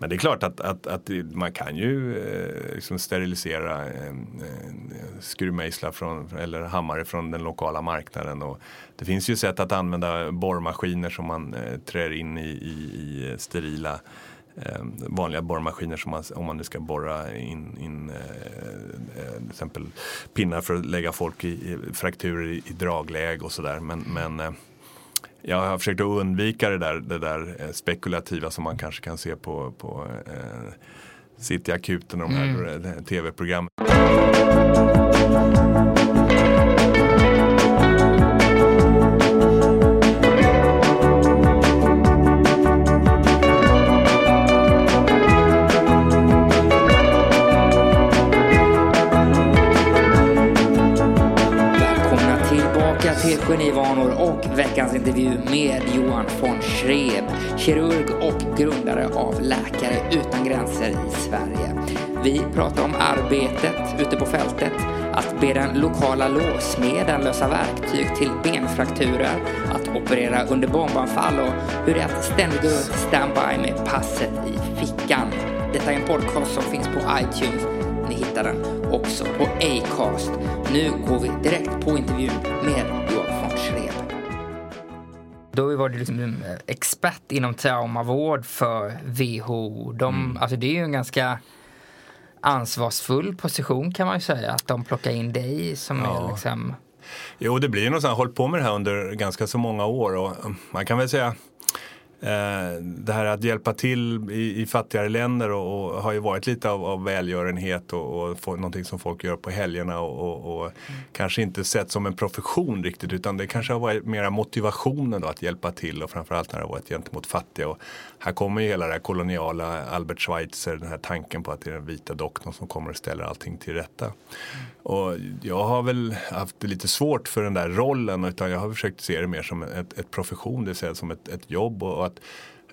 Men det är klart att, att, att man kan ju eh, liksom sterilisera eh, skruvmejslar från, eller hammare från den lokala marknaden. Och det finns ju sätt att använda borrmaskiner som man eh, trär in i, i, i sterila eh, vanliga borrmaskiner som man, om man nu ska borra in, in eh, eh, till exempel pinnar för att lägga folk i, i frakturer i, i dragläge och sådär. Men, men eh, jag har försökt att undvika det där, det där eh, spekulativa som man kanske kan se på, på eh, Cityakuten och de här eh, tv-programmen. Kirurg och grundare av Läkare utan gränser i Sverige. Vi pratar om arbetet ute på fältet, att be den lokala låssmeden lösa verktyg till benfrakturer, att operera under bombanfall och hur det är att ständigt gå runt standby med passet i fickan. Detta är en podcast som finns på iTunes ni hittar den också på Acast. Nu går vi direkt på intervjun med då var du liksom en expert inom traumavård för WHO. De, alltså det är ju en ganska ansvarsfull position kan man ju säga. Att de plockar in dig som Ja. är liksom... Jo, det blir något sånt. Hållit på med det här under ganska så många år och eh, man kan väl säga eh, det här att hjälpa till i, i fattigare länder och, och har ju varit lite av, av välgörenhet och, och få, någonting som folk gör på helgerna och, och, och kanske inte sett som en profession riktigt utan det kanske har varit mera motivationen då att hjälpa till och framförallt när det har varit gentemot fattiga. Och här kommer ju hela det här koloniala Albert Schweitzer, den här tanken på att det är den vita doktorn som kommer och ställer allting till rätta. Och jag har väl haft det lite svårt för den där rollen utan jag har försökt se det mer som ett, ett profession, det vill säga som ett, ett jobb och att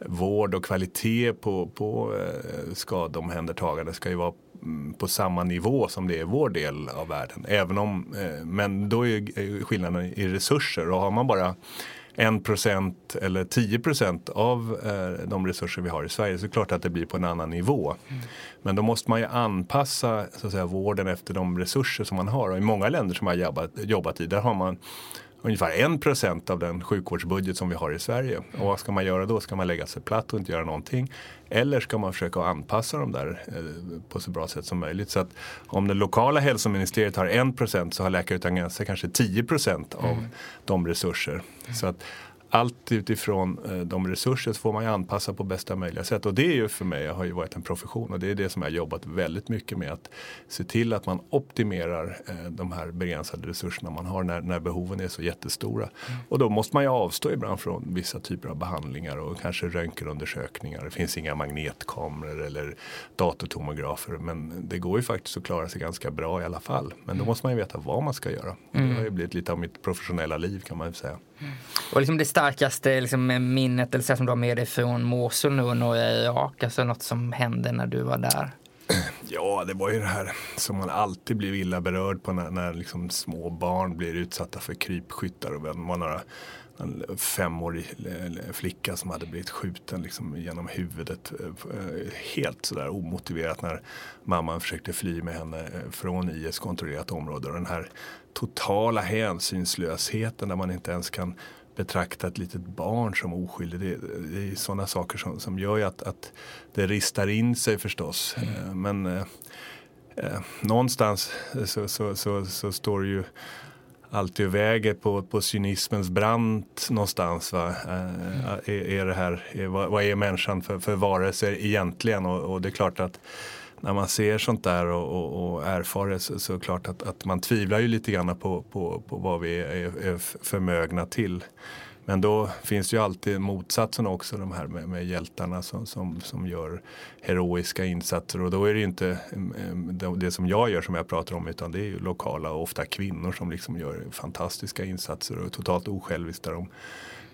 vård och kvalitet på, på eh, skadeomhändertagande ska ju vara mm, på samma nivå som det är i vår del av världen. Även om, eh, men då är skillnaden i resurser och har man bara 1% eller 10% av eh, de resurser vi har i Sverige så är det klart att det blir på en annan nivå. Men då måste man ju anpassa så att säga, vården efter de resurser som man har. Och i många länder som jag har jobbat, jobbat i där har man ungefär 1% av den sjukvårdsbudget som vi har i Sverige. Och vad ska man göra då? Ska man lägga sig platt och inte göra någonting? Eller ska man försöka anpassa dem där eh, på så bra sätt som möjligt? Så att om det lokala hälsoministeriet har 1% så har Läkare utan gränser kanske 10% av de resurser. Så att allt utifrån eh, de resurser så får man ju anpassa på bästa möjliga sätt. Och det är ju för mig, jag har ju varit en profession och det är det som jag har jobbat väldigt mycket med. Att se till att man optimerar eh, de här begränsade resurserna man har när, när behoven är så jättestora. Och då måste man ju avstå ibland från vissa typer av behandlingar och kanske röntgenundersökningar. Det finns inga magnetkameror eller datortomografer. Men det går ju faktiskt att klara sig ganska bra i alla fall. Men då måste man ju veta vad man ska göra. Det har ju blivit lite av mitt professionella liv kan man ju säga. Och liksom det starkaste liksom, minnet eller så som du har med dig från Mosul nu och norra Irak. Alltså något som hände när du var där. Ja, det var ju det här som man alltid blir illa berörd på när, när liksom små barn blir utsatta för krypskyttar. Och det några en femårig flicka som hade blivit skjuten liksom genom huvudet. eh, Helt sådär omotiverat när mamman försökte fly med henne eh, från IS-kontrollerat område. Och den här totala hänsynslösheten där man inte ens kan betrakta ett litet barn som oskyldig. Det, det är sådana saker som, som gör ju att, att det ristar in sig förstås. Eh, Men eh, eh, någonstans så, så, så, så står det ju alltid och väger på, på cynismens brant någonstans. Va? Eh, är, är det här, är, vad, är människan för, för varelse egentligen? Och, och det är klart att när man ser sånt där och, och, och erfar det så, så är det klart att, att man tvivlar ju lite grann på, på, på vad vi är, är förmögna till. Men då finns ju alltid motsatsen också, de här med, med hjältarna som, som, som gör heroiska insatser. Och då är det ju inte mm, mm, det, som jag gör som jag pratar om utan det är ju lokala och ofta kvinnor som liksom gör fantastiska insatser och är totalt osjälviskt där de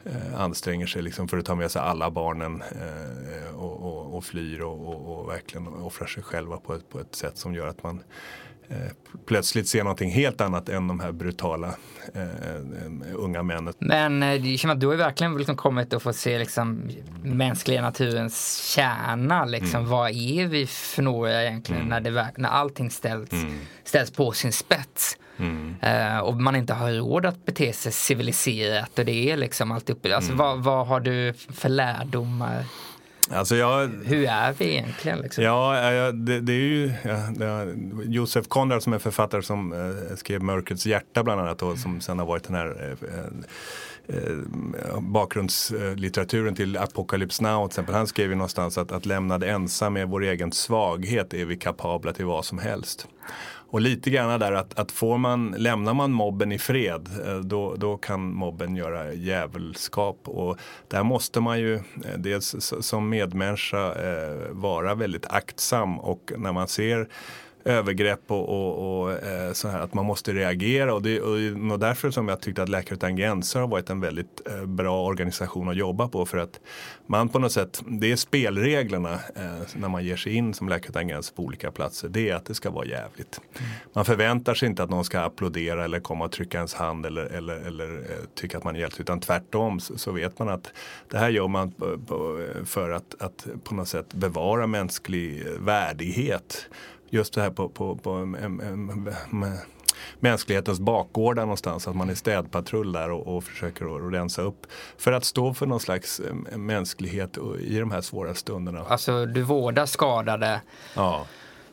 eh, anstränger sig liksom för att ta med sig alla barnen eh, och, och, och flyr och, och, och verkligen offrar sig själva på ett, på ett sätt som gör att man plötsligt ser någonting helt annat än de här brutala eh, unga männen. Men eh, det känns att du har verkligen liksom kommit att få se liksom mänskliga naturens kärna. Liksom. Mm. Vad är vi för några egentligen när, det, när allting ställs, Mm. ställs på sin spets? Eh, och man inte har råd att bete sig civiliserat och det är liksom allt uppe. Alltså, Mm. vad, vad har du för lärdomar? Alltså jag, Hur är vi egentligen? Liksom? Ja, ja det, det är ju ja, är Josef Konrad som är författare som eh, skrev Mörkrets hjärta bland annat och som sen har varit den här eh, eh, bakgrundslitteraturen till Apocalypse Now till exempel. Han skrev ju någonstans att, att lämnade ensam med vår egen svaghet är vi kapabla till vad som helst. Och lite grann där att, att får man, lämnar man mobben i fred eh, då, då kan mobben göra djävulskap. Och där måste man ju eh, dels som medmänniska eh, vara väldigt aktsam och när man ser övergrepp och, och, och eh, så här att man måste reagera. Och det och är nog därför som jag tyckte att Läkare utan gränser har varit en väldigt eh, bra organisation att jobba på. För att man på något sätt, det är spelreglerna eh, när man ger sig in som Läkare utan gränser på olika platser, det är att det ska vara jävligt. Man förväntar sig inte att någon ska applådera eller komma och trycka ens hand eller, eller, eller tycka att man är hjälte utan tvärtom så, så vet man att det här gör man för att, att på något sätt bevara mänsklig värdighet just det här på, på, på em, em, med mänsklighetens bakgårdar någonstans. Att man är städpatrull där och, och försöker att rensa upp. För att stå för någon slags mänsklighet i de här svåra stunderna. Alltså du vårdar skadade Ja,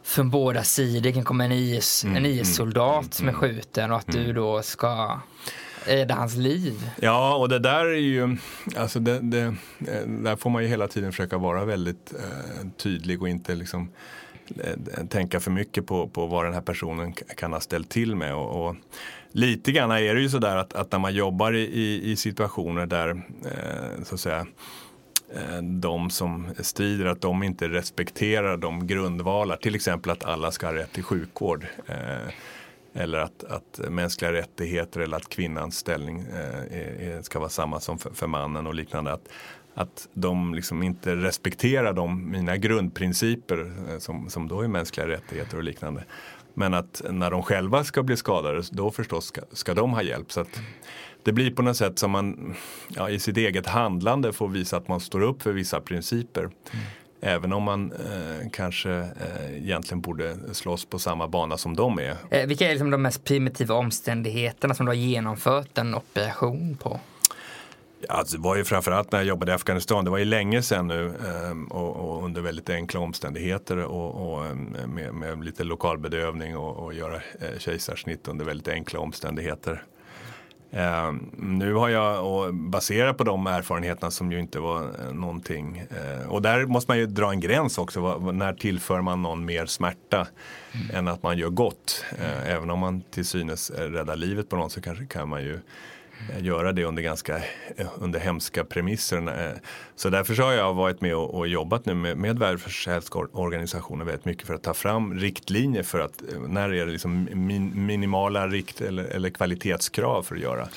från båda sidor. Det kan komma en IS, Mm, en IS-soldat som är skjuten och att du då ska rädda hans liv. ja och det där är ju, alltså det, det, eh, där får man ju hela tiden försöka vara väldigt eh, tydlig och inte liksom Eh, tänka för mycket på, på vad den här personen kan ha ställt till med. Och, och lite grann är det ju sådär att, att när man jobbar i, i, situationer där eh, så att säga eh, de som strider att de inte respekterar de grundvalar, till exempel att alla ska ha rätt till sjukvård. Eh, eller att, att mänskliga rättigheter eller att kvinnans ställning eh, ska vara samma som för, för mannen och liknande. Att, att de liksom inte respekterar de, mina grundprinciper eh, som, som då är mänskliga rättigheter och liknande. Men att när de själva ska bli skadade, då förstås ska, ska de ha hjälp. Så att det blir på något sätt som man ja, i sitt eget handlande får visa att man står upp för vissa principer. Även om man eh, kanske eh, egentligen borde slåss på samma bana som de är. Eh, vilka är liksom de mest primitiva omständigheterna som du har genomfört en operation på? Ja, alltså, det var ju framförallt när jag jobbade i Afghanistan. Det var ju länge sedan nu ehm, och, och under väldigt enkla omständigheter och, och ehm, med, med lite lokalbedövning och, och göra eh, kejsarsnitt under väldigt enkla omständigheter. Ehm, nu har jag, och baserat på de erfarenheterna som ju inte var eh, någonting. eh, och där måste man ju dra en gräns också. När tillför man någon mer smärta än att man gör gott? Även om man till synes räddar livet på någon så kanske kan man ju göra det under ganska under hemska premisser. Eh, så därför så har jag varit med och, och jobbat nu med, med Världshälsoorganisationen väldigt mycket för att ta fram riktlinjer för att eh, när är det liksom min, minimala rikt eller, eller kvalitetskrav för att göra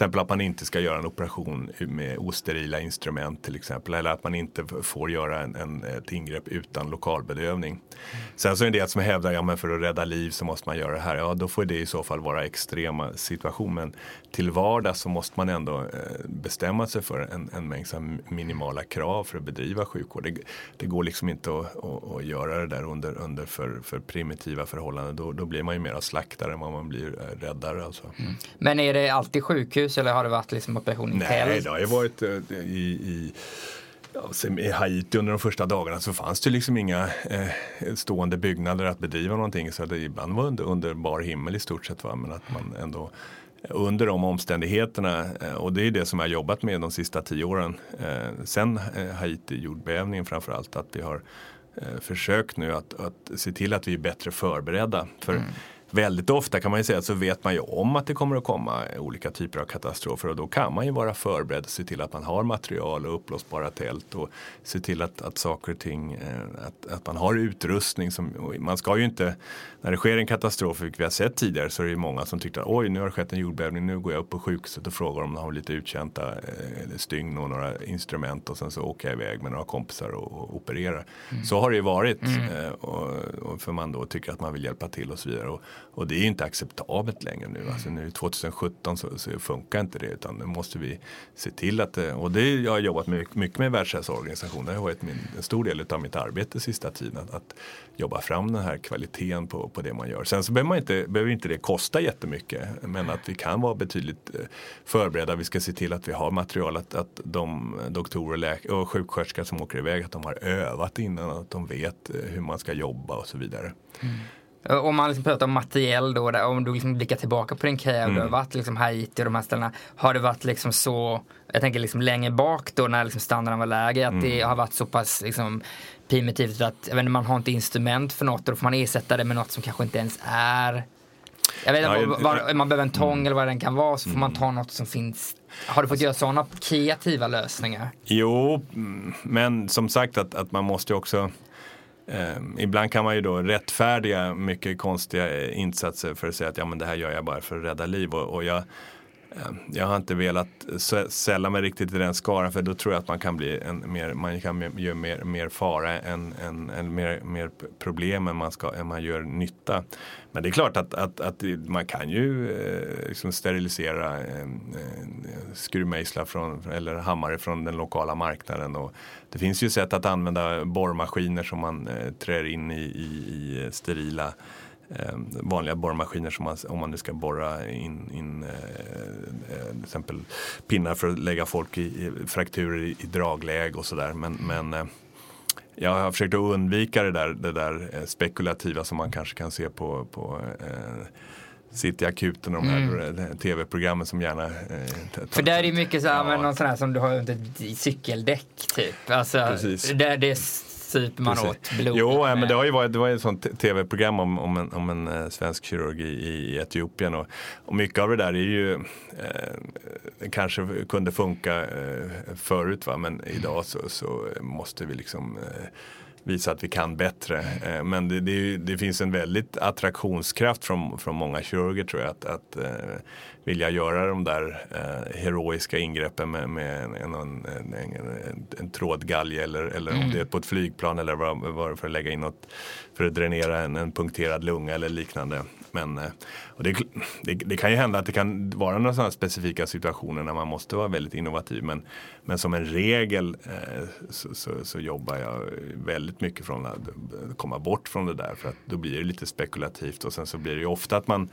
exempel att man inte ska göra en operation med osterila instrument till exempel. Eller att man inte får göra en, en, ett ingrepp utan lokalbedövning. Sen så är det en del som hävdar, ja men för att rädda liv så måste man göra det här. Ja då får det i så fall vara extrema situationer. Men till vardags så måste man ändå eh, bestämma sig för en, en mängd minimala krav för att bedriva sjukvård. Det, det går liksom inte att, att, att, göra det där under, under för, för primitiva förhållanden. Då, då blir man ju mera slaktare än vad man blir eh, räddare. Alltså. Mm. Men är det alltid sjukhus eller har det varit liksom operation i Nej, det har ju varit eh, i, i I Haiti under de första dagarna så fanns det liksom inga eh, stående byggnader att bedriva någonting. Så det ibland var under, under bar himmel i stort sett. Va? Men att man ändå under de omständigheterna eh, och det är det som jag har jobbat med de sista tio åren. Eh, sen eh, Haiti-jordbävningen framförallt att vi har försökt nu att, att se till att vi är bättre förberedda. För mm väldigt ofta kan man ju säga så vet man ju om att det kommer att komma olika typer av katastrofer och då kan man ju vara förberedd och se till att man har material och uppblåsbara tält och se till att, att saker och ting, eh, att, att man har utrustning. Som, man ska ju inte, när det sker en katastrof, vilket vi har sett tidigare, så är det ju många som tyckte oj nu har det skett en jordbävning, nu går jag upp på sjukhuset och frågar om de har lite utkänta eh, stygn och några instrument och sen så åker jag iväg med några kompisar och, och opererar. Mm. Så har det ju varit mm. eh, och, och för man då tycker att man vill hjälpa till och så vidare. Och, och det är inte acceptabelt längre nu. Alltså nu 2017 så, så funkar inte det utan nu måste vi se till att det, och det jag har jobbat mycket, mycket med Världshälsoorganisationen. Det har varit min, en stor del av mitt arbete sista tiden. Att, att jobba fram den här kvaliteten på, på det man gör. Sen så behöver, man inte, behöver inte det kosta jättemycket men att vi kan vara betydligt eh, förberedda. Vi ska se till att vi har material, att, att de doktorer och sjuksköterskor som åker iväg att de har övat innan, att de vet eh, hur man ska jobba och så vidare. Mm. Om man liksom pratar om materiell då, där, om du liksom blickar tillbaka på din karriär, mm. du har varit liksom Haiti och de här ställena. Har det varit liksom så, jag tänker liksom längre bak då när liksom standarden var lägre, att mm. det har varit så pass liksom primitivt att jag vet inte, man har inte instrument för något och då får man ersätta det med något som kanske inte ens är jag vet inte, ja, man behöver en tång mm. eller vad den kan vara så får man ta något som finns har du fått göra sådana kreativa lösningar? Jo, mm, men som sagt att, att man måste också Ehm, ibland kan man ju då rättfärdiga mycket konstiga insatser för att säga att ja, men det här gör jag bara för att rädda liv. Och, och jag, Ehm, jag har inte velat sälla mig riktigt i den skaran för då tror jag att man kan bli en mer, man kan göra mer, mer fara än, än, än mer, mer problem än man, ska, än man gör nytta. Men det är klart att, att, att man kan ju eh, liksom sterilisera skruvmejslar från, eller hammare från den lokala marknaden. Och det finns ju sätt att använda borrmaskiner som man eh, trär in i, i, i sterila vanliga borrmaskiner som man, om man nu ska borra in, in eh, eh till exempel pinnar för att lägga folk i, i frakturer i, i dragläge och sådär. Men, men eh, jag har försökt att undvika det där, det där eh, spekulativa som man kanske kan se på, på eh, Cityakuten och de här mm. tv-programmen som gärna eh, För där är mycket så här, ja. men någon sån här som du har under cykeldäck typ. Alltså, Precis. Där, det super man Precis. åt blod. Jo, men det, har ju varit, det var ett sånt tv-program om, om en, om en eh, svensk kirurg i, i Etiopien och, och mycket av det där är ju eh, kanske kunde funka eh, förut va? men idag så, så måste vi liksom eh, visa att vi kan bättre. Eh, men det, det, det, finns en väldigt attraktionskraft från, från många kirurger tror jag att, att uh, vilja göra de där uh, heroiska ingreppen med, med en, en, en, en, en trådgalge eller, eller mm. om det är på ett flygplan eller vad, vad för att lägga in något för att dränera en, en punkterad lunga eller liknande. Men eh, det, det, det, kan ju hända att det kan vara några sådana specifika situationer när man måste vara väldigt innovativ. Men, men som en regel eh, så, så, så, jobbar jag väldigt mycket från att komma bort från det där. För att då blir det lite spekulativt och sen så blir det ju ofta att man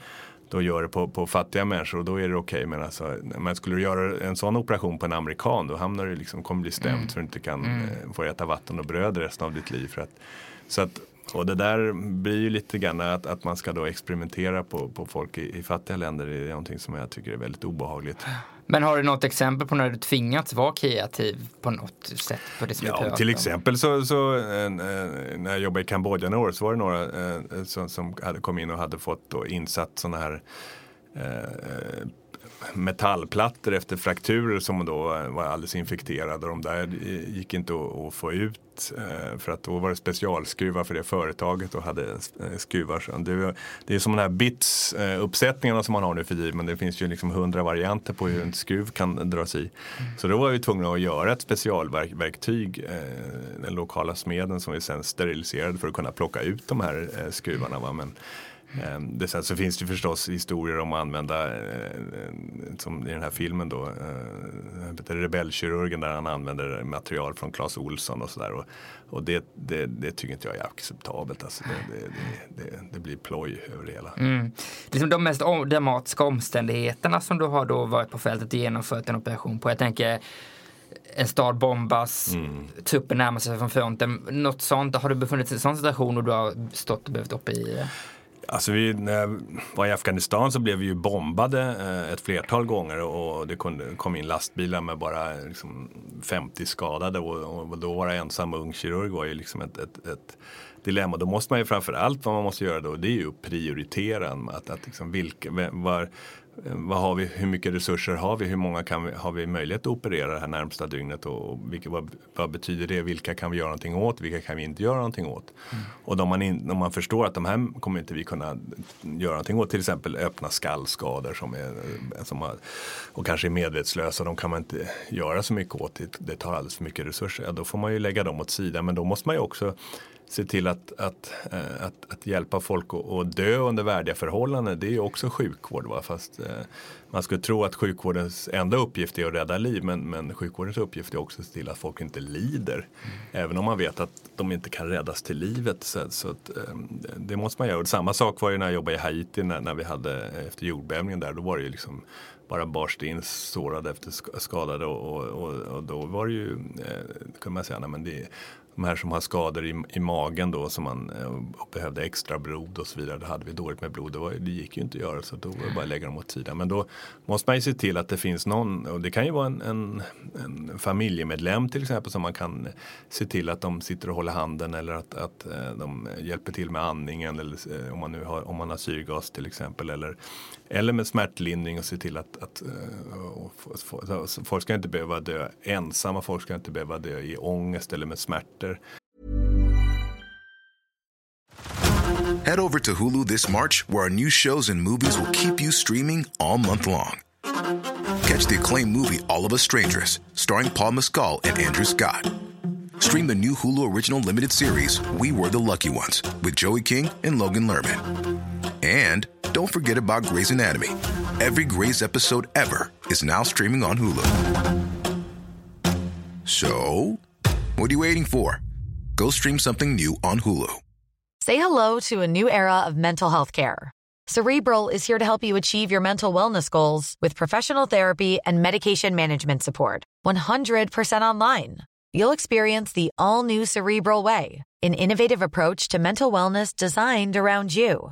då gör det på, på fattiga människor och då är det okej. Okay. Men, alltså, men skulle du göra en sån operation på en amerikan då hamnar du liksom, kommer bli stämd mm. så du inte kan mm. eh, få äta vatten och bröd resten av ditt liv. För att, så att och det där blir ju lite grann att, att man ska då experimentera på, på folk i, i fattiga länder. Det är någonting som jag tycker är väldigt obehagligt. Men har du något exempel på när du tvingats vara kreativ på något sätt? På det som ja, till exempel så, så äh, när jag jobbade i Kambodja några år så var det några äh, som, som hade kommit in och hade fått då insatt sådana här äh, metallplattor efter frakturer som då var alldeles infekterade. De där eh, gick inte att, få ut eh, för att då var det specialskruvar för det företaget och hade eh, skruvar. Det, är som de här bits uppsättningarna som man har nu för tiden men det finns ju liksom hundra varianter på hur en skruv kan dras i. Så då var vi tvungna att göra ett specialverktyg, den lokala smeden som vi sen steriliserade för att kunna plocka ut de här skruvarna. Men, det, sen så finns det förstås historier om att använda, eh, som i den här filmen då, eh, Rebellkirurgen där han använder material från Clas Olsson och sådär. Och, och det, det, det, tycker inte jag är acceptabelt. Alltså det, det, det blir ploj över det hela. Mm. Liksom de mest dramatiska omständigheterna som du har då varit på fältet och genomfört en operation på. Jag tänker en stad bombas, mm. truppen närmar sig från fronten. Något sånt, har du befunnit dig i en sån situation och du har stått och behövt operera? Alltså vi, när jag var i Afghanistan så blev vi ju bombade eh, ett flertal gånger och det kom in lastbilar med bara liksom 50 skadade och, och då vara ensam ung kirurg var ju liksom ett, ett, ett dilemma. Då måste man ju framförallt vad man måste göra då det är ju att prioritera. Att, att liksom vilka, var, vad har vi, hur mycket resurser har vi? Hur många kan vi, har vi möjlighet att operera det här närmsta dygnet? Och vilka, vad, vad, betyder det? Vilka kan vi göra någonting åt? Vilka kan vi inte göra någonting åt? Mm. Och om man, in, om man förstår att de här kommer inte vi kunna göra någonting åt. Till exempel öppna skallskador som är, som har, och kanske är medvetslösa. De kan man inte göra så mycket åt. Det, det tar alldeles för mycket resurser. Ja, då får man ju lägga dem åt sidan. Men då måste man ju också se till att, att, äh, att, att, hjälpa folk att, dö under värdiga förhållanden. Det är också sjukvård. Va? Fast äh, man skulle tro att sjukvårdens enda uppgift är att rädda liv. Men, men sjukvårdens uppgift är också att se till att folk inte lider. Mm. Även om man vet att de inte kan räddas till livet. Så, så att, äh, det måste man göra. Och samma sak var ju när jag jobbade i Haiti när, när vi hade efter jordbävningen där. Då var det ju liksom bara barst in sårade efter skadade och, och, och, då var det ju, eh, kan man säga, nej, men det, de här som har skador i, i magen då som man eh, behövde extra blod och så vidare. Då hade vi dåligt med blod. Det, var, det gick ju inte att göra så då var det bara att lägga dem åt sidan. Men då måste man ju se till att det finns någon och det kan ju vara en, en, en familjemedlem till exempel som man kan se till att de sitter och håller handen eller att, att eh, de hjälper till med andningen eller eh, om man nu har, om man har syrgas till exempel eller, eller med smärtlindring och se till att, att eh, och, folk ska inte behöva dö ensamma, folk ska inte behöva dö i ångest eller med smärtor Head over to Hulu this March, where our new shows and movies will keep you streaming all month long. Catch the acclaimed movie All of Us Strangers, starring Paul Mescal and Andrew Scott. Stream the new Hulu original limited series We Were the Lucky Ones with Joey King and Logan Lerman. And don't forget about Grey's Anatomy. Every Grey's episode ever is now streaming on Hulu. So, what are you waiting for? Go stream something new on Hulu. Say hello to a new era of mental health care. Cerebral is here to help you achieve your mental wellness goals with professional therapy and medication management support. 100% online. You'll experience the all new Cerebral Way, an innovative approach to mental wellness designed around you.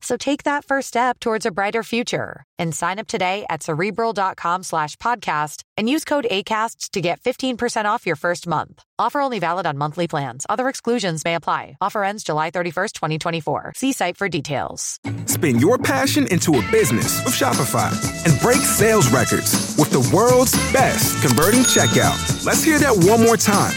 So take that first step towards a brighter future and sign up today at cerebral.com slash podcast and use code ACasts to get 15% off your first month. Offer only valid on monthly plans. Other exclusions may apply. Offer ends July 31st, 2024. See site for details. Spin your passion into a business with Shopify and break sales records with the world's best converting checkout. Let's hear that one more time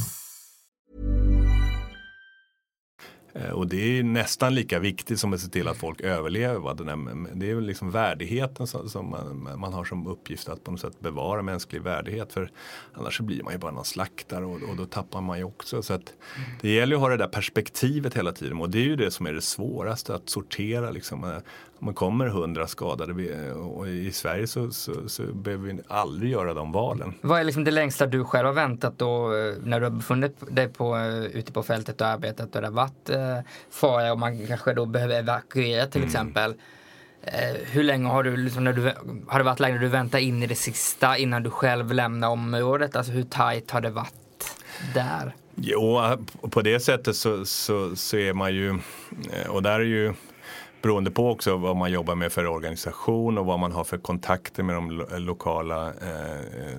Eh, och det är nästan lika viktigt som att se till att folk överlever. Det är liksom värdigheten som man, har som uppgift att på något sätt bevara mänsklig värdighet. För annars så blir man ju bara någon slaktare och, då tappar man ju också. Så att det gäller att ha det där perspektivet hela tiden och det är ju det som är det svåraste att sortera. Liksom. Eh, om det kommer hundra skadade och i Sverige så, så, så behöver vi aldrig göra de valen. Vad är liksom det längsta du själv har väntat då eh, när du har befunnit dig på, eh, ute på fältet och arbetat och det har varit eh, fara och man kanske då behöver evakuera till exempel. Eh, hur länge har du, liksom, när du, har det varit längre du väntar in i det sista innan du själv lämnar området? Alltså hur tajt har det varit där? Jo, på det sättet så, så, så är man ju, och där är ju beroende på också vad man jobbar med för organisation och vad man har för kontakter med de lo- lokala eh,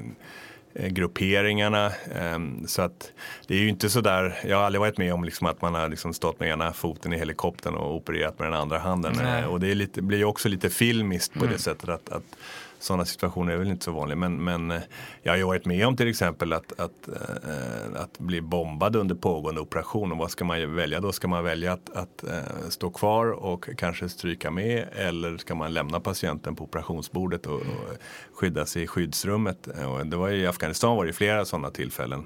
eh, grupperingarna. Eh, så att det är ju inte så där, jag har aldrig varit med om liksom att man har liksom stått med ena foten i helikoptern och opererat med den andra handen. Nej. Eh, Och det lite, blir ju också lite filmiskt på Mm. det sättet att, att sådana situationer är väl inte så vanliga. Men, men eh, jag har ju varit med om till exempel att, att, eh, att bli bombad under pågående operation. Och vad ska man välja då? Ska man välja att, att eh, stå kvar och kanske stryka med eller ska man lämna patienten på operationsbordet och, och skydda sig i skyddsrummet? Och det var ju, I Afghanistan var det flera sådana tillfällen.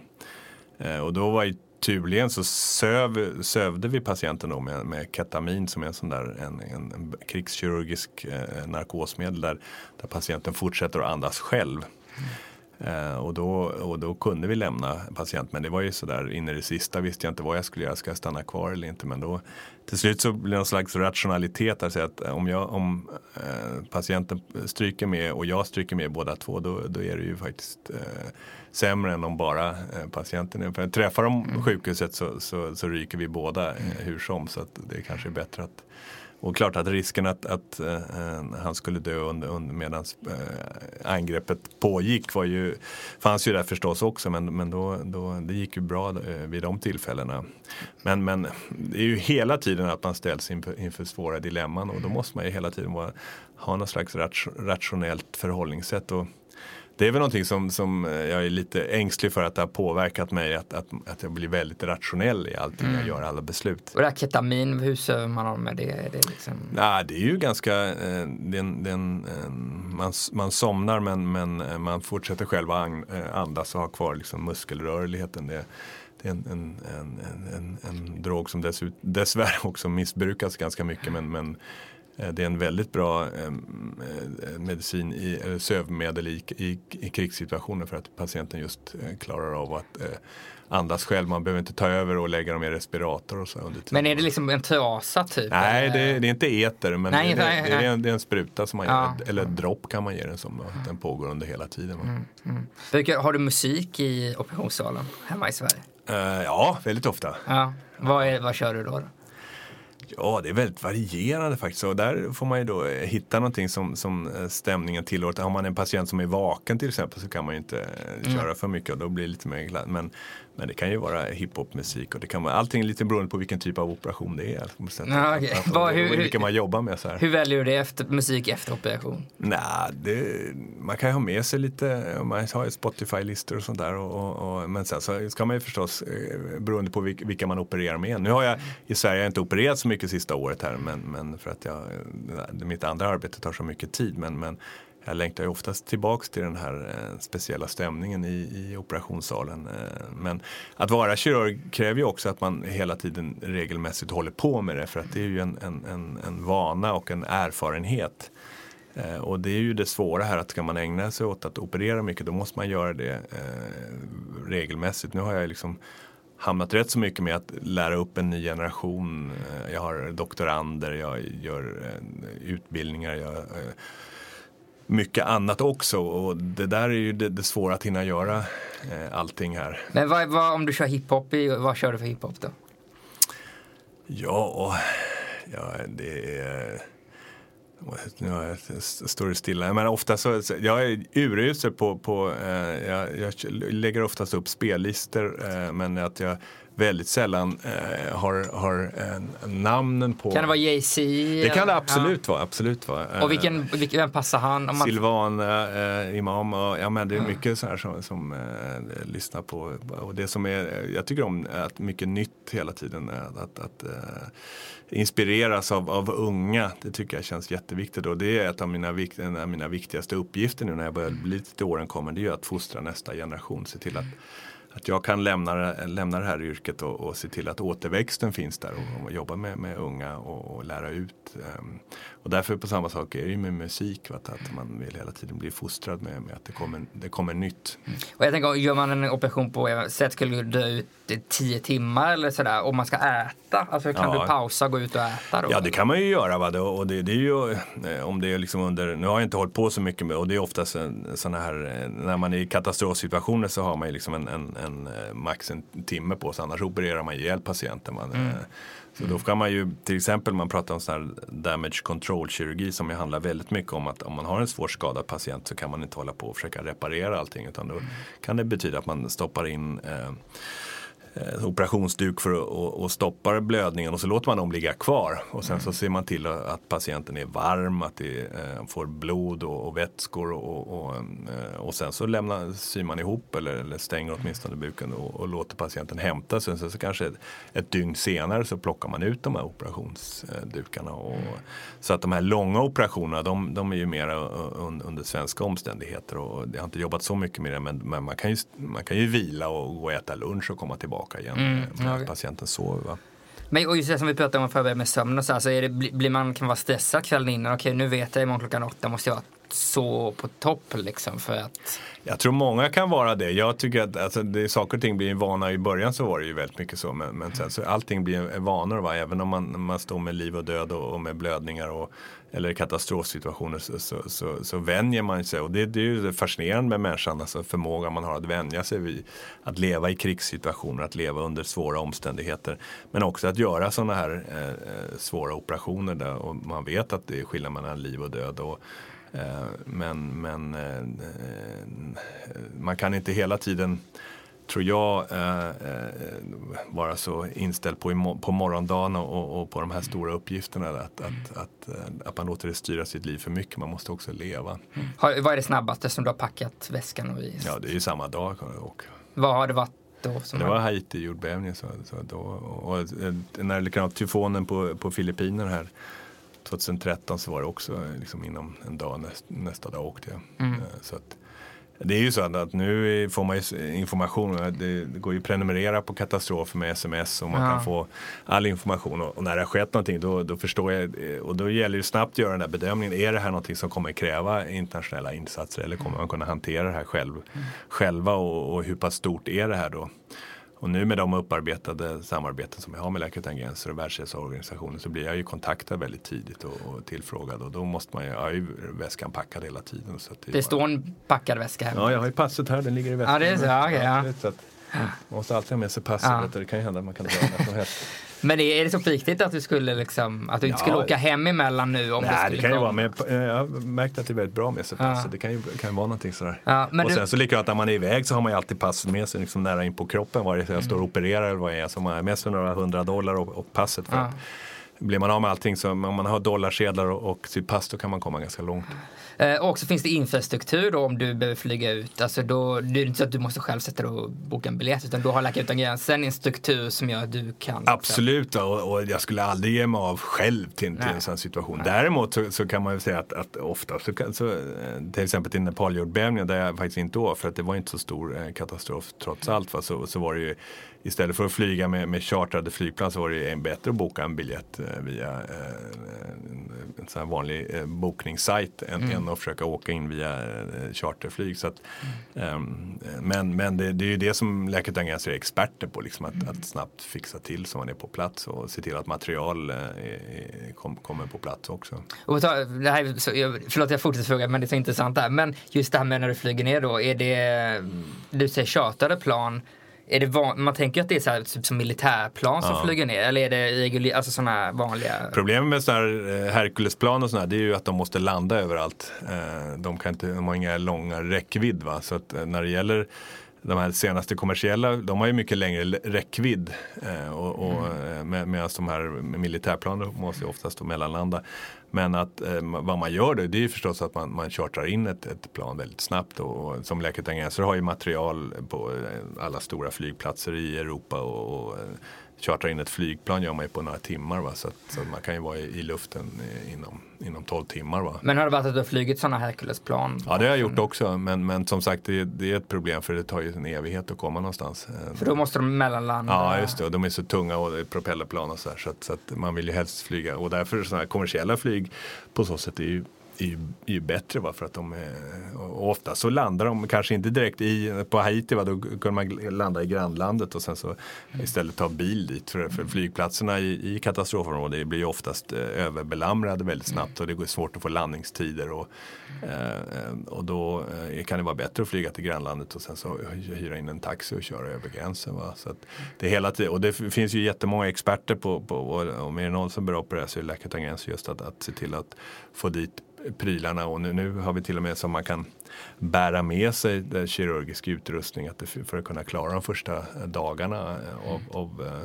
Och då var ju turligen så söv, sövde vi patienten då med, med ketamin som är en sån där en, en, en krigskirurgisk eh, narkosmedel där, där patienten fortsätter att andas själv. Eh, och, då, och då kunde vi lämna patienten men det var ju sådär in i det sista visste jag inte vad jag skulle göra, ska jag stanna kvar eller inte men då till slut så blir det någon slags rationalitet där, så att om, jag, om eh, patienten stryker med och jag stryker med båda två då, då är det ju faktiskt eh, sämre än om bara eh, patienten är. För träffar de sjukhuset så, så, så ryker vi båda eh, hur som så att det kanske är bättre att och klart att risken att, att eh, han skulle dö under, under medan eh, angreppet pågick var ju, fanns ju där förstås också men, men då, då, det gick ju bra eh, vid de tillfällena. Men, men det är ju hela tiden att man ställs inför, inför svåra dilemman och då måste man ju hela tiden vara, ha något slags rat, rationellt förhållningssätt. Och, det är väl någonting som, som eh, jag är lite ängslig för att det har påverkat mig. Att, att, att jag blir väldigt rationell i allting jag Mm. gör, alla beslut. Och det här ketamin, hur söver man honom med det? Är det liksom... Nej, det är ju ganska, eh, det är en, det är en, en, man, man somnar men, men eh, man fortsätter själv att eh, andas och ha kvar liksom muskelrörligheten. Det, det är en, en, en, en, en, en drog som dessut, dessvärre också missbrukas ganska mycket men, men eh, det är en väldigt bra eh, eh, medicin, i, sövmedel i, i, i krigssituationer för att patienten just eh, klarar av att eh, andas själv. Man behöver inte ta över och lägga dem i respirator och så under tiden. Men är det liksom en trasa typ? Nej, det, det är inte eter men Nej, det, nej, det, är en, det är en spruta som man Ja. ger, eller dropp kan man ge den som. Den pågår under hela tiden. Mm. Brukar, har du musik i operationssalen hemma i Sverige? Eh, ja, väldigt ofta. Ja. Vad, är, vad kör du då? då? Ja, det är väldigt varierande faktiskt. Och där får man ju då eh, hitta någonting som, som eh, stämningen tillåter. Har man en patient som är vaken till exempel så kan man ju inte eh, Mm. köra för mycket och då blir det lite mer glatt. Men, men det kan ju vara hiphopmusik och det kan vara allting lite beroende på vilken typ av operation det är. att- Vad- och hur- vilka man jobbar med. Så här. Hur väljer du det efter, musik efter operation? Nej, det, man kan ju ha med sig lite, man har ju Spotify-listor och sånt där. Och, och, och, men sen så ska man ju förstås, eh, beroende på vilka, man opererar med. Nu har jag i Sverige jag inte opererat så mycket sista året här, men, men för att jag, mitt andra arbete tar så mycket tid. Men, men jag längtar ju oftast tillbaks till den här eh, speciella stämningen i, i operationssalen. Eh, men att vara kirurg kräver ju också att man hela tiden regelmässigt håller på med det. För att det är ju en, en, en, en vana och en erfarenhet. Eh, och det är ju det svåra här att ska man ägna sig åt att operera mycket då måste man göra det regelmässigt. Nu har jag liksom hamnat rätt så mycket med att lära upp en ny generation. Jag har doktorander, jag gör utbildningar, jag, mycket annat också. Och det där är ju det, det svåra att hinna göra eh, allting här. Men vad, vad, om du kör hiphop, vad kör du för hiphop då? Ja, ja det är... Nu har jag, står stilla. Men ofta så, så- jag är urusel på, på eh, jag, jag lägger oftast upp spellistor eh, men att jag väldigt sällan eh, har, har eh, namnen på. Kan det vara Jay-Z? Det kan det absolut vara, absolut vara. Ja. Och vilken, vilken, vem passar han? Om man, Silvana, eh, Imam och ja, men det är mycket så här som, som eh, lyssnar på. Och det som är, jag tycker om att mycket nytt hela tiden. eh, Att, att eh, inspireras av, av unga. Det tycker jag känns jätteviktigt. Och det är ett av mina, vikt, en av mina viktigaste uppgifter nu när jag börjar bli lite till åren kommer. Det är att fostra nästa generation. Se till att att jag kan lämna, lämna det här yrket och, och se till att återväxten finns där och, och jobba med, med unga och, och lära ut. Um, och därför på samma sak är det ju med musik, va? att man vill hela tiden bli fostrad med, med att det kommer, det kommer nytt. Mm. Och jag tänker, gör man en operation på sätt skulle du dö ut i tio timmar eller sådär om man ska äta? Alltså kan ja. du pausa och gå ut och äta då? Ja det kan man ju göra. Va? Och det, det är ju, eh, om det är liksom under, nu har jag inte hållit på så mycket med och det är oftast sådana här, eh, när man är i katastrofsituationer så har man ju liksom en, en, en eh, max en timme på sig annars opererar man ihjäl patienten. Man, mm. Så då kan man ju till exempel man pratar om sån här damage control kirurgi som ju handlar väldigt mycket om att om man har en svårt skadad patient så kan man inte hålla på och försöka reparera allting utan då kan det betyda att man stoppar in eh, eh, operationsduk för att och stoppar blödningen och så låter man dem ligga kvar. Och sen så ser man till att patienten är varm, att det eh, får blod och, vätskor och, och, eh, och sen så lämnar, syr man ihop eller, eller stänger åtminstone buken och, och låter patienten hämta sig. Sen så kanske ett, ett dygn senare så plockar man ut de här operationsdukarna. Och, så att de här långa operationerna de, de är ju mer under svenska omständigheter och jag har inte jobbat så mycket med det men, men man, kan ju, man kan ju vila och gå och äta lunch och komma tillbaka tillbaka igen mm, när okay. patienten sover. Va? Men och just det som vi pratade om förut med sömn och så, här, så är det, blir man, kan vara stressad kvällen innan. Okej, nu vet jag imorgon klockan åtta måste jag vara så på topp liksom för att jag tror många kan vara det. Jag tycker att alltså, det, saker och ting blir en vana. I början så var det ju väldigt mycket så. Men, men sen så allting blir en vanor. Va? Även om man, man står med liv och död och, och med blödningar och, eller katastrofsituationer så, så, så, så vänjer man sig. Och det, det är ju fascinerande med människan. Alltså förmågan man har att vänja sig vid att leva i krigssituationer, att leva under svåra omständigheter. Men också att göra sådana här eh, eh, svåra operationer där och man vet att det är skillnad mellan liv och död. Och, Eh, men, men eh, eh man kan inte hela tiden tror jag eh, vara så inställd på, på morgondagen och, och, på de här stora uppgifterna. Att, att, att, att man låter det styra sitt liv för mycket. Man måste också leva. Mm. Har, vad är det snabbaste som du har packat väskan och i? Ja, det är ju samma dag. Och, vad har det varit då? det var Haiti-jordbävningen. Så, så då, och, och, när likadant tyfonen på, på Filippinerna här 2013 så var det också liksom inom en dag, näst, nästa dag åkte jag. Mm. Eh, så att, det är ju så att nu får man information. Det, går ju att prenumerera på katastrofer med sms och man ja. kan få all information. Och, när det har skett någonting då, då förstår jag och då gäller det snabbt att göra den där bedömningen. Är det här någonting som kommer kräva internationella insatser eller kommer man kunna hantera det här själv, mm. själva och, och hur pass stort är det här då? Och nu med de upparbetade samarbeten som jag har med Läkare Utan Gränser och Världshälsoorganisationen så blir jag ju kontaktad väldigt tidigt och, och tillfrågad och då måste man ju, jag har ju väskan packad hela tiden. Så det, det står en packad väska hemma? Ja, jag har ju passet här, den ligger i väskan. Ja, det är så, okay, ja. Så att, man måste alltid ha med sig passet, ja. det kan ju hända att man kan dra när som helst. Men är det så på riktigt att du skulle liksom, att du inte ja. skulle åka hem emellan nu? Om Nej, det, det kan ju vara, men jag har märkt att det är väldigt bra med sig pass. Ja. Det kan ju, kan ju vara någonting sådär. Ja, och sen du... så likadant när man är iväg så har man ju alltid passet med sig liksom nära in på kroppen vare sig jag står och opererar eller vad jag är. Så man har med sig några hundra dollar och, och passet. För att, blir man av med allting så om man har dollarsedlar och, och sitt pass då kan man komma ganska långt. Eh, och så finns det infrastruktur då om du behöver flyga ut. Alltså då, det är inte så att du måste själv sätta dig och boka en biljett utan då har Läkare Utan Gränser en struktur som gör att du kan. Absolut och, och, jag skulle aldrig ge mig av själv till, till en sån situation. Nej. Däremot så, så, kan man ju säga att, att ofta så, kan, så eh, till exempel till Nepaljordbävningen där jag faktiskt inte var för att det var inte så stor eh, katastrof trots allt. Va? Så, så var det ju istället för att flyga med, med chartrade flygplan så var det bättre att boka en biljett eh, via eh, en sån här vanlig eh, bokningssajt än, mm. än att försöka åka in via eh, charterflyg. Så att, mm. men men det, det, är ju det som Gränser är experter på, liksom, att, mm. att, snabbt fixa till så man är på plats och se till att material kom, kommer på plats också. Och ta, det här, så, förlåt jag fortsätter fråga men det är så intressant där. Men just det här med när du flyger ner då, är det, du säger chartrade plan är det van, man tänker att det är så här, typ som militärplan som ja. flyger ner eller är det reguljär, alltså sådana vanliga? Problemet med sådana här eh, Herculesplan och sådana det är ju att de måste landa överallt. Eh, de, kan inte, de har inga långa räckvidd. Va? Så att eh, när det gäller de här senaste kommersiella, de har ju mycket längre räckvidd. Eh, och, och, mm. med, medan de här militärplanen måste ju oftast mellanlanda. Men att eh, vad man gör det, det är förstås att man, man chartrar in ett, ett plan väldigt snabbt. Och, och som Läkare Utan Gränser har ju material på eh, alla stora flygplatser i Europa. och, och eh, chartra in ett flygplan gör man ju på några timmar. Va? Så, att, så att man kan ju vara i, i luften inom, inom 12 timmar. Va? Men har det varit att du har flugit sådana Herculesplan? Ja det har jag gjort också. Men, men som sagt det, det, är ett problem för det tar ju en evighet att komma någonstans. För då måste de mellanlanda? Ja just det och de är så tunga och propellerplan och så här, så, att, så att man vill ju helst flyga. Och därför sådana här kommersiella flyg på så sätt är ju är ju, är ju bättre va, för att de är, och ofta så landar de kanske inte direkt i, på Haiti va, då kunde man landa i grannlandet och sen så istället ta bil dit. För, för flygplatserna i, i katastrofområdet blir ju oftast eh, överbelamrade väldigt snabbt och det går svårt att få landningstider och, eh, och då eh, kan det vara bättre att flyga till grannlandet och sen så hyra in en taxi och köra över gränsen. Va? Så det, hela tiden, och det finns ju jättemånga experter på, på och om det är någon som bör operera så är det Gränser just att, att se till att få dit prylarna och nu, nu har vi till och med som man kan bära med sig kirurgisk utrustning att det, för att kunna klara de första dagarna eh, av, av eh,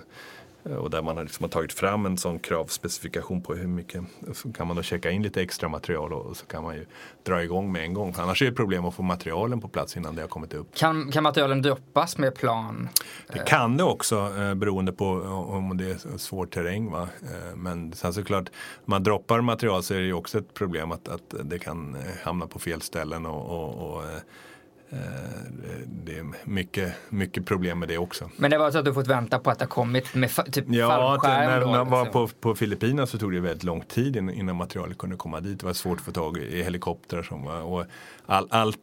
och där man liksom har tagit fram en sån kravspecifikation på hur mycket. Så kan man då checka in lite extra material och så kan man ju dra igång med en gång. Annars är det problem att få materialen på plats innan det har kommit upp. Kan, kan materialen droppas med plan? Det kan det också eh, beroende på om det är svår terräng. Va? Eh, men sen såklart, man droppar material så är det ju också ett problem att, att det kan eh, hamna på fel ställen och, och, och Eh, det är mycket, mycket problem med det också. Men det var så att du fått vänta på att det kommit med typ ja, fallskärm? när man var liksom? på, på Filippinerna så tog det väldigt lång tid innan materialet kunde komma dit. Det var svårt att få tag i helikoptrar. Som var, och all, allt,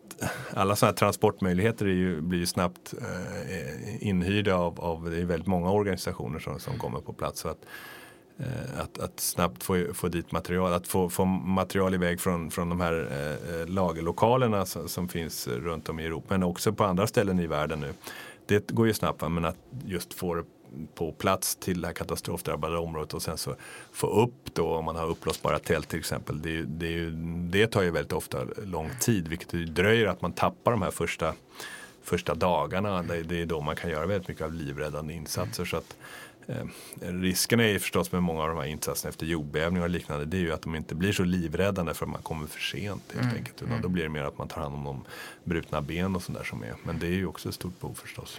alla sådana här transportmöjligheter är ju, blir ju snabbt eh, inhyrda av, av, det är väldigt många organisationer som, som kommer på plats. Så att, Eh, Eh, att, att, snabbt få, få dit material, att få, få material iväg från, från de här eh, eh, lagerlokalerna som, som, finns runt om i Europa men också på andra ställen i världen nu. Det går ju snabbt men att just få det på plats till det här katastrofdrabbade området och sen så få upp då om man har uppblåsbara tält till exempel. Det, det, det tar ju väldigt ofta lång tid vilket dröjer att man tappar de här första, första dagarna. Det, det är då man kan göra väldigt mycket av livräddande insatser. Så att, Eh, risken är förstås med många av de här insatserna efter jordbävningar och liknande det är ju att de inte blir så livräddande för att man kommer för sent helt mm. enkelt. Utan mm. då blir det mer att man tar hand om de brutna ben och sånt där som är. Men det är ju också ett stort behov förstås.